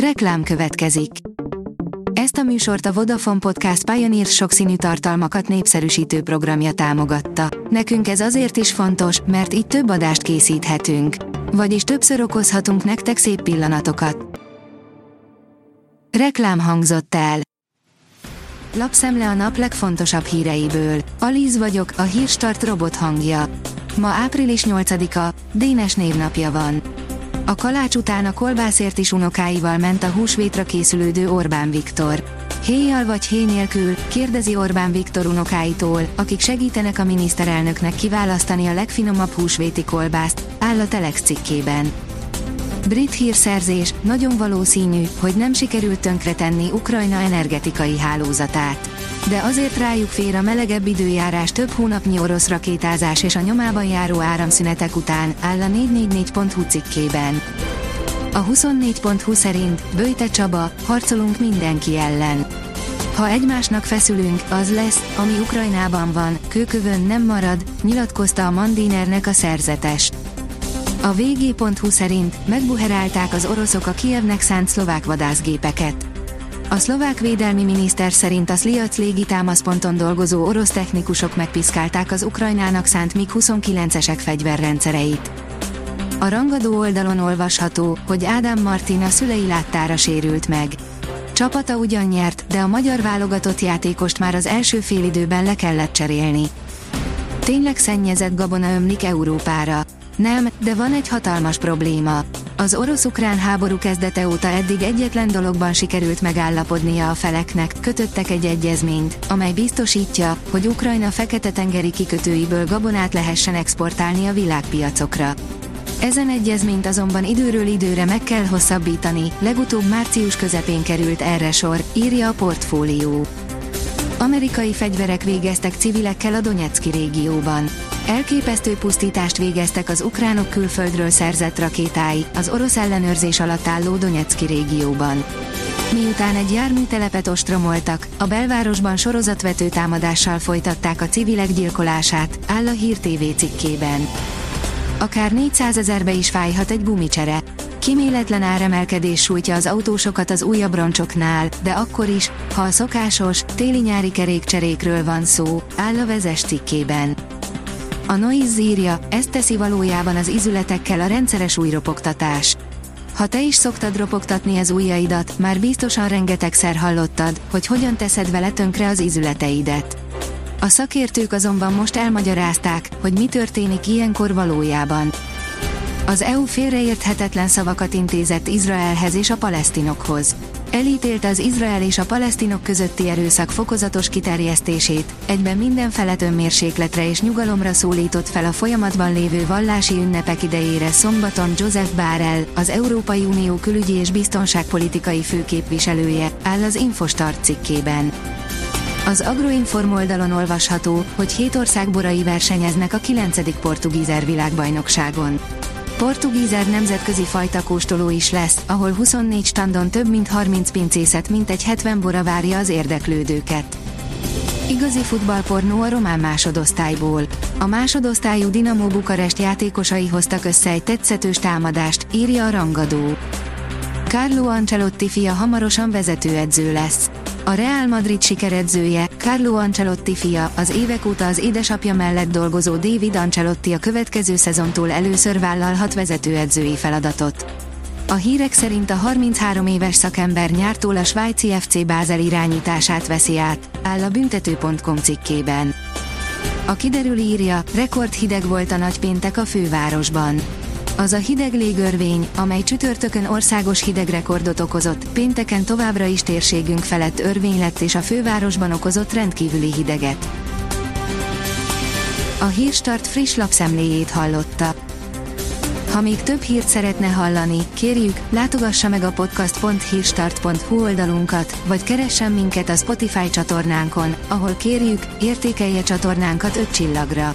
Reklám következik. Ezt a műsort a Vodafone Podcast Pioneer sokszínű tartalmakat népszerűsítő programja támogatta. Nekünk ez azért is fontos, mert így több adást készíthetünk. Vagyis többször okozhatunk nektek szép pillanatokat. Reklám hangzott el. Lapszemle a nap legfontosabb híreiből. Alíz vagyok, a hírstart robot hangja. Ma április 8-a, Dénes névnapja van. A kalács után a kolbászért is unokáival ment a húsvétra készülődő Orbán Viktor. Héjjal vagy hé nélkül, kérdezi Orbán Viktor unokáitól, akik segítenek a miniszterelnöknek kiválasztani a legfinomabb húsvéti kolbászt, áll a Telex cikkében. Brit hírszerzés, nagyon valószínű, hogy nem sikerült tönkretenni Ukrajna energetikai hálózatát. De azért rájuk fér a melegebb időjárás több hónapnyi orosz rakétázás és a nyomában járó áramszünetek után, áll a 444.hu cikkében. A 24.hu szerint, Böjte Csaba, harcolunk mindenki ellen. Ha egymásnak feszülünk, az lesz, ami Ukrajnában van, kőkövön nem marad, nyilatkozta a Mandinernek a szerzetes. A vg.hu szerint megbuherálták az oroszok a Kievnek szánt szlovák vadászgépeket. A szlovák védelmi miniszter szerint a Sliac légitámaszponton dolgozó orosz technikusok megpiszkálták az Ukrajnának szánt MiG-29-esek fegyverrendszereit. A rangadó oldalon olvasható, hogy Ádám Martin a szülei láttára sérült meg. Csapata ugyan nyert, de a magyar válogatott játékost már az első félidőben le kellett cserélni. Tényleg szennyezett gabona ömlik Európára. Nem, de van egy hatalmas probléma. Az orosz-ukrán háború kezdete óta eddig egyetlen dologban sikerült megállapodnia a feleknek, kötöttek egy egyezményt, amely biztosítja, hogy Ukrajna fekete-tengeri kikötőiből gabonát lehessen exportálni a világpiacokra. Ezen egyezményt azonban időről időre meg kell hosszabbítani, legutóbb március közepén került erre sor, írja a portfólió. Amerikai fegyverek végeztek civilekkel a Donetszki régióban. Elképesztő pusztítást végeztek az ukránok külföldről szerzett rakétái, az orosz ellenőrzés alatt álló Donetszki régióban. Miután egy járműtelepet ostromoltak, a belvárosban sorozatvető támadással folytatták a civilek gyilkolását, áll a Hír TV cikkében. Akár 400 ezerbe is fájhat egy gumicsere. Kiméletlen áremelkedés sújtja az autósokat az újabb roncsoknál, de akkor is, ha a szokásos, téli-nyári kerékcserékről van szó, áll a vezes cikkében. A Noise írja, ezt teszi valójában az izületekkel a rendszeres újropogtatás. Ha te is szoktad ropogtatni az ujjaidat, már biztosan rengetegszer hallottad, hogy hogyan teszed vele tönkre az izületeidet. A szakértők azonban most elmagyarázták, hogy mi történik ilyenkor valójában. Az EU félreérthetetlen szavakat intézett Izraelhez és a palesztinokhoz. Elítélte az Izrael és a palesztinok közötti erőszak fokozatos kiterjesztését, egyben minden felet önmérsékletre és nyugalomra szólított fel a folyamatban lévő vallási ünnepek idejére szombaton Joseph Bárel, az Európai Unió külügyi és biztonságpolitikai főképviselője, áll az Infostart cikkében. Az Agroinform oldalon olvasható, hogy hét ország borai versenyeznek a 9. portugízer világbajnokságon. Portugízer nemzetközi fajtakóstoló is lesz, ahol 24 standon több mint 30 pincészet mintegy 70 bora várja az érdeklődőket. Igazi futballpornó a román másodosztályból. A másodosztályú Dinamo Bukarest játékosai hoztak össze egy tetszetős támadást, írja a rangadó. Carlo Ancelotti fia hamarosan vezetőedző lesz. A Real Madrid sikeredzője, Carlo Ancelotti fia, az évek óta az édesapja mellett dolgozó David Ancelotti a következő szezontól először vállalhat vezetőedzői feladatot. A hírek szerint a 33 éves szakember nyártól a svájci FC Bázel irányítását veszi át, áll a büntető.com cikkében. A kiderül írja, rekord hideg volt a nagypéntek a fővárosban. Az a hideg légörvény, amely csütörtökön országos hidegrekordot okozott, pénteken továbbra is térségünk felett örvény lett és a fővárosban okozott rendkívüli hideget. A Hírstart friss lapszemléjét hallotta. Ha még több hírt szeretne hallani, kérjük, látogassa meg a podcast.hírstart.hu oldalunkat, vagy keressen minket a Spotify csatornánkon, ahol kérjük, értékelje csatornánkat 5 csillagra.